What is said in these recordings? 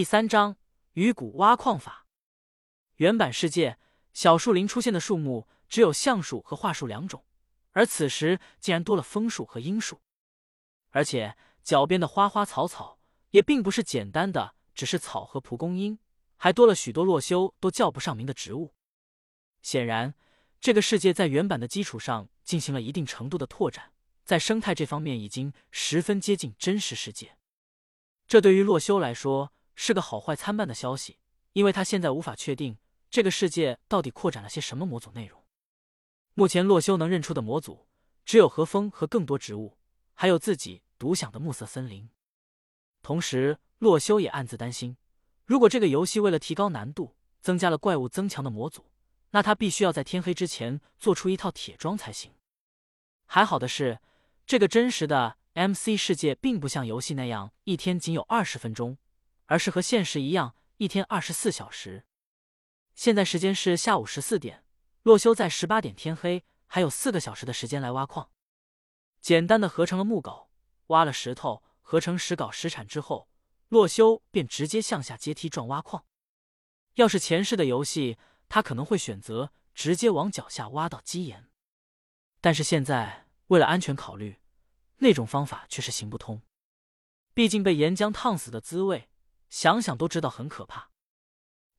第三章鱼骨挖矿法。原版世界小树林出现的树木只有橡树和桦树两种，而此时竟然多了枫树和樱树，而且脚边的花花草草也并不是简单的只是草和蒲公英，还多了许多洛修都叫不上名的植物。显然，这个世界在原版的基础上进行了一定程度的拓展，在生态这方面已经十分接近真实世界。这对于洛修来说是个好坏参半的消息，因为他现在无法确定这个世界到底扩展了些什么模组内容。目前洛修能认出的模组只有和风和更多植物，还有自己独享的暮色森林。同时，洛修也暗自担心，如果这个游戏为了提高难度，增加了怪物增强的模组。那他必须要在天黑之前做出一套铁装才行。还好的是，这个真实的 MC 世界并不像游戏那样一天仅有二十分钟，而是和现实一样一天二十四小时。现在时间是下午十四点，洛修在十八点天黑还有四个小时的时间来挖矿。简单的合成了木镐，挖了石头，合成石镐石铲之后，洛修便直接向下阶梯状挖矿。要是前世的游戏，他可能会选择直接往脚下挖到基岩，但是现在为了安全考虑，那种方法却是行不通。毕竟被岩浆烫死的滋味，想想都知道很可怕。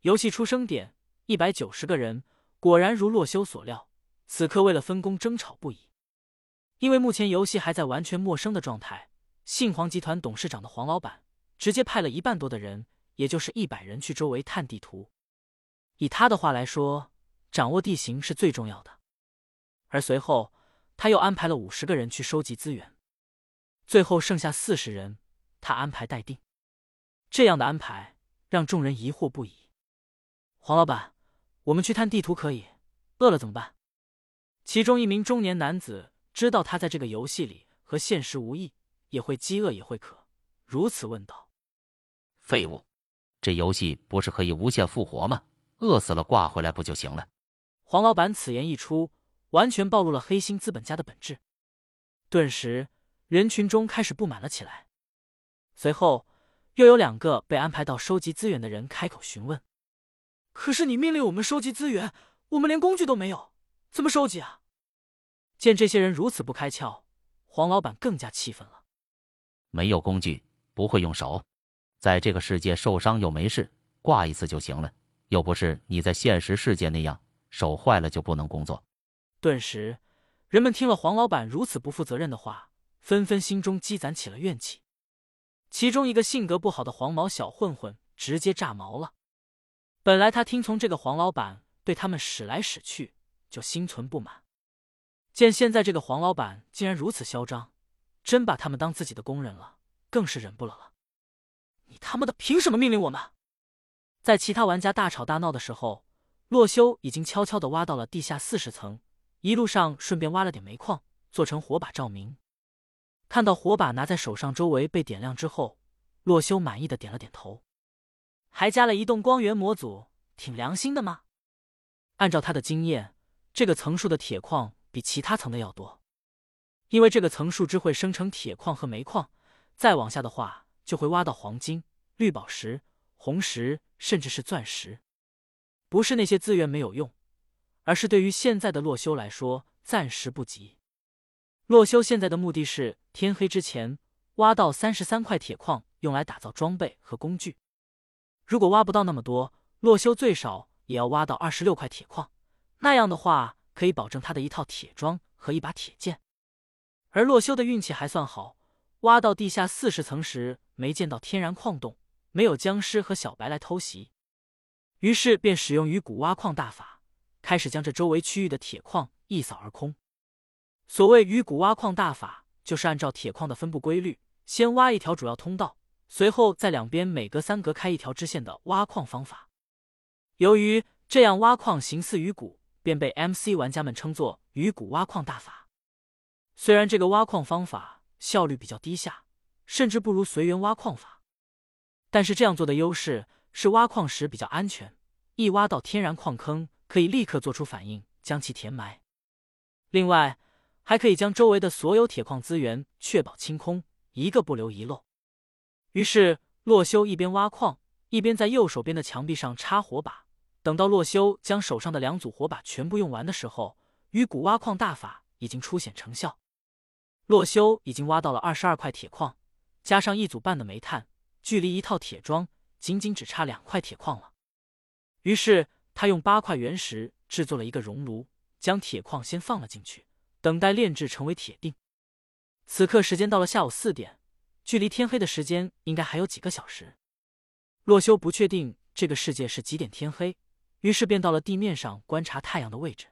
游戏出生点一百九十个人，果然如洛修所料，此刻为了分工争吵不已。因为目前游戏还在完全陌生的状态，信皇集团董事长的黄老板直接派了一半多的人，也就是一百人去周围探地图。以他的话来说，掌握地形是最重要的。而随后，他又安排了五十个人去收集资源，最后剩下四十人，他安排待定。这样的安排让众人疑惑不已。黄老板，我们去探地图可以，饿了怎么办？其中一名中年男子知道他在这个游戏里和现实无异，也会饥饿也会渴，如此问道：“废物，这游戏不是可以无限复活吗？”饿死了挂回来不就行了？黄老板此言一出，完全暴露了黑心资本家的本质。顿时，人群中开始不满了起来。随后，又有两个被安排到收集资源的人开口询问：“可是你命令我们收集资源，我们连工具都没有，怎么收集啊？”见这些人如此不开窍，黄老板更加气愤了。没有工具，不会用手，在这个世界受伤又没事，挂一次就行了。又不是你在现实世界那样，手坏了就不能工作。顿时，人们听了黄老板如此不负责任的话，纷纷心中积攒起了怨气。其中一个性格不好的黄毛小混混直接炸毛了。本来他听从这个黄老板对他们使来使去，就心存不满。见现在这个黄老板竟然如此嚣张，真把他们当自己的工人了，更是忍不了了。你他妈的凭什么命令我们？在其他玩家大吵大闹的时候，洛修已经悄悄的挖到了地下四十层，一路上顺便挖了点煤矿，做成火把照明。看到火把拿在手上，周围被点亮之后，洛修满意的点了点头，还加了移动光源模组，挺良心的嘛？按照他的经验，这个层数的铁矿比其他层的要多，因为这个层数只会生成铁矿和煤矿，再往下的话就会挖到黄金、绿宝石。红石甚至是钻石，不是那些资源没有用，而是对于现在的洛修来说暂时不急。洛修现在的目的是天黑之前挖到三十三块铁矿，用来打造装备和工具。如果挖不到那么多，洛修最少也要挖到二十六块铁矿，那样的话可以保证他的一套铁装和一把铁剑。而洛修的运气还算好，挖到地下四十层时没见到天然矿洞。没有僵尸和小白来偷袭，于是便使用鱼骨挖矿大法，开始将这周围区域的铁矿一扫而空。所谓鱼骨挖矿大法，就是按照铁矿的分布规律，先挖一条主要通道，随后在两边每隔三格开一条支线的挖矿方法。由于这样挖矿形似鱼骨，便被 MC 玩家们称作鱼骨挖矿大法。虽然这个挖矿方法效率比较低下，甚至不如随缘挖矿法。但是这样做的优势是挖矿时比较安全，一挖到天然矿坑可以立刻做出反应将其填埋。另外，还可以将周围的所有铁矿资源确保清空，一个不留遗漏。于是，洛修一边挖矿一边在右手边的墙壁上插火把。等到洛修将手上的两组火把全部用完的时候，鱼骨挖矿大法已经初显成效。洛修已经挖到了二十二块铁矿，加上一组半的煤炭，距离一套铁桩仅仅只差两块铁矿了。于是他用八块原石制作了一个熔炉，将铁矿先放了进去，等待炼制成为铁锭。此刻时间到了下午四点，距离天黑的时间应该还有几个小时。洛修不确定这个世界是几点天黑。于是便到了地面上观察太阳的位置，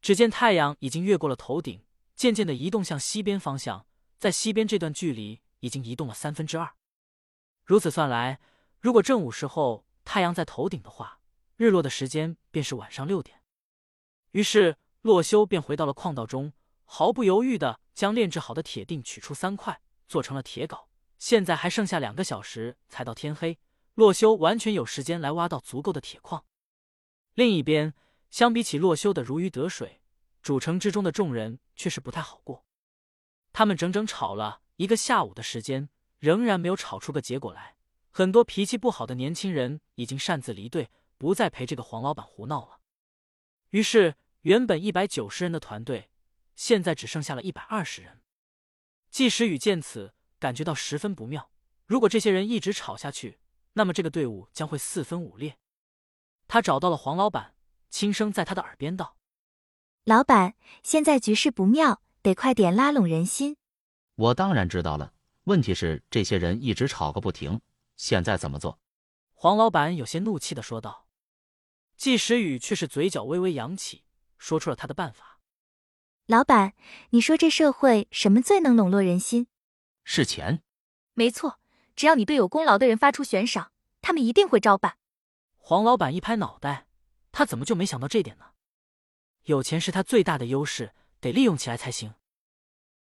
只见太阳已经越过了头顶，渐渐的移动向西边方向，在西边这段距离已经移动了三分之二。如此算来，如果正午时候太阳在头顶的话，日落的时间便是晚上六点。于是洛修便回到了矿道中，毫不犹豫的将炼制好的铁锭取出三块，做成了铁镐。现在还剩下两个小时才到天黑，洛修完全有时间来挖到足够的铁矿。另一边，相比起洛修的如鱼得水，主城之中的众人却是不太好过。他们整整吵了一个下午的时间，仍然没有吵出个结果来。很多脾气不好的年轻人已经擅自离队，不再陪这个黄老板胡闹了。于是，原本一百九十人的团队，现在只剩下了一百二十人。季时雨见此，感觉到十分不妙。如果这些人一直吵下去，那么这个队伍将会四分五裂。他找到了黄老板，轻声在他的耳边道：“老板，现在局势不妙，得快点拉拢人心。”我当然知道了，问题是这些人一直吵个不停，现在怎么做？黄老板有些怒气的说道。季时雨却是嘴角微微扬起，说出了他的办法：“老板，你说这社会什么最能笼络人心？是钱。没错，只要你对有功劳的人发出悬赏，他们一定会照办。”黄老板一拍脑袋，他怎么就没想到这点呢？有钱是他最大的优势，得利用起来才行。